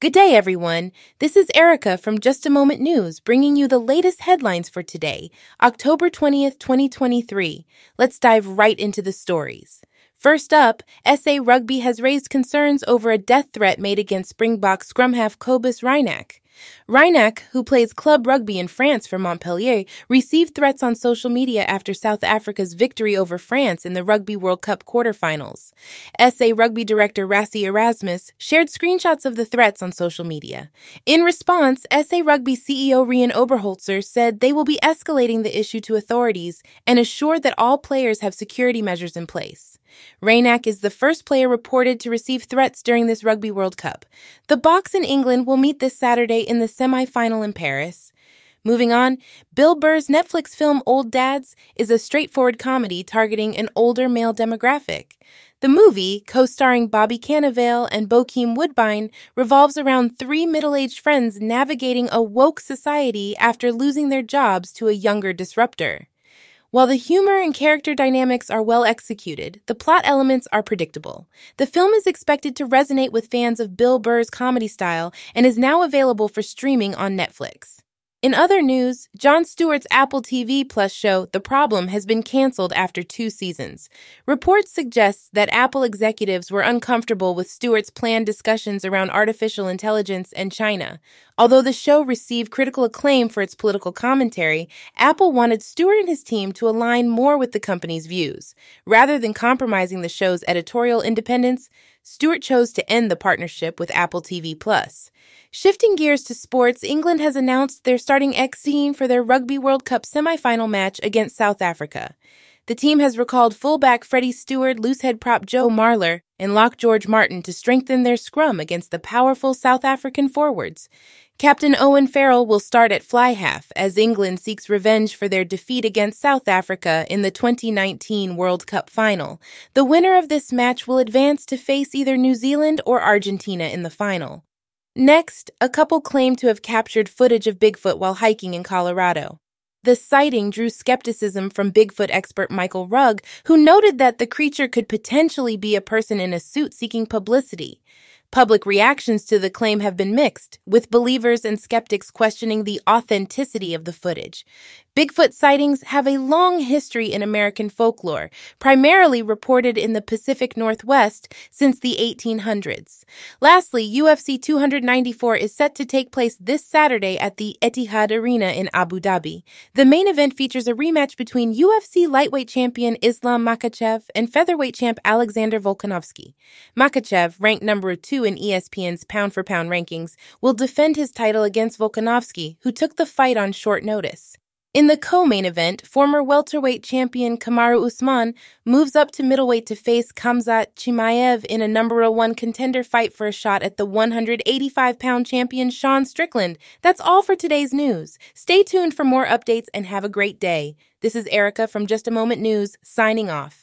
Good day, everyone. This is Erica from Just a Moment News, bringing you the latest headlines for today, October 20th, 2023. Let's dive right into the stories. First up, SA Rugby has raised concerns over a death threat made against Springbok scrum half Cobus Reinach. Reinach, who plays club rugby in France for Montpellier, received threats on social media after South Africa's victory over France in the Rugby World Cup quarterfinals. SA Rugby director Rassie Erasmus shared screenshots of the threats on social media. In response, SA Rugby CEO Rian Oberholzer said they will be escalating the issue to authorities and assured that all players have security measures in place. Reinach is the first player reported to receive threats during this Rugby World Cup. The Boks in England will meet this Saturday in the semi final in Paris. Moving on, Bill Burr's Netflix film Old Dads is a straightforward comedy targeting an older male demographic. The movie, co starring Bobby Cannavale and Bokeem Woodbine, revolves around three middle aged friends navigating a woke society after losing their jobs to a younger disruptor. While the humor and character dynamics are well executed, the plot elements are predictable. The film is expected to resonate with fans of Bill Burr's comedy style and is now available for streaming on Netflix. In other news, Jon Stewart's Apple TV Plus show The Problem has been canceled after two seasons. Reports suggest that Apple executives were uncomfortable with Stewart's planned discussions around artificial intelligence and China. Although the show received critical acclaim for its political commentary, Apple wanted Stewart and his team to align more with the company's views. Rather than compromising the show's editorial independence, Stewart chose to end the partnership with Apple TV Plus. Shifting gears to sports, England has announced they're starting X Scene for their Rugby World Cup semi-final match against South Africa. The team has recalled fullback Freddie Steward, loosehead prop Joe Marler, and lock George Martin to strengthen their scrum against the powerful South African forwards. Captain Owen Farrell will start at fly half as England seeks revenge for their defeat against South Africa in the 2019 World Cup final. The winner of this match will advance to face either New Zealand or Argentina in the final. Next, a couple claim to have captured footage of Bigfoot while hiking in Colorado. The sighting drew skepticism from Bigfoot expert Michael Rugg, who noted that the creature could potentially be a person in a suit seeking publicity. Public reactions to the claim have been mixed, with believers and skeptics questioning the authenticity of the footage. Bigfoot sightings have a long history in American folklore, primarily reported in the Pacific Northwest since the 1800s. Lastly, UFC 294 is set to take place this Saturday at the Etihad Arena in Abu Dhabi. The main event features a rematch between UFC lightweight champion Islam Makhachev and featherweight champ Alexander Volkanovski. Makhachev, ranked number 2 in ESPN's pound for pound rankings, will defend his title against Volkanovski, who took the fight on short notice. In the co-main event, former welterweight champion Kamaru Usman moves up to middleweight to face Khamzat Chimaev in a number one contender fight for a shot at the 185-pound champion Sean Strickland. That's all for today's news. Stay tuned for more updates and have a great day. This is Erica from Just a Moment News, signing off.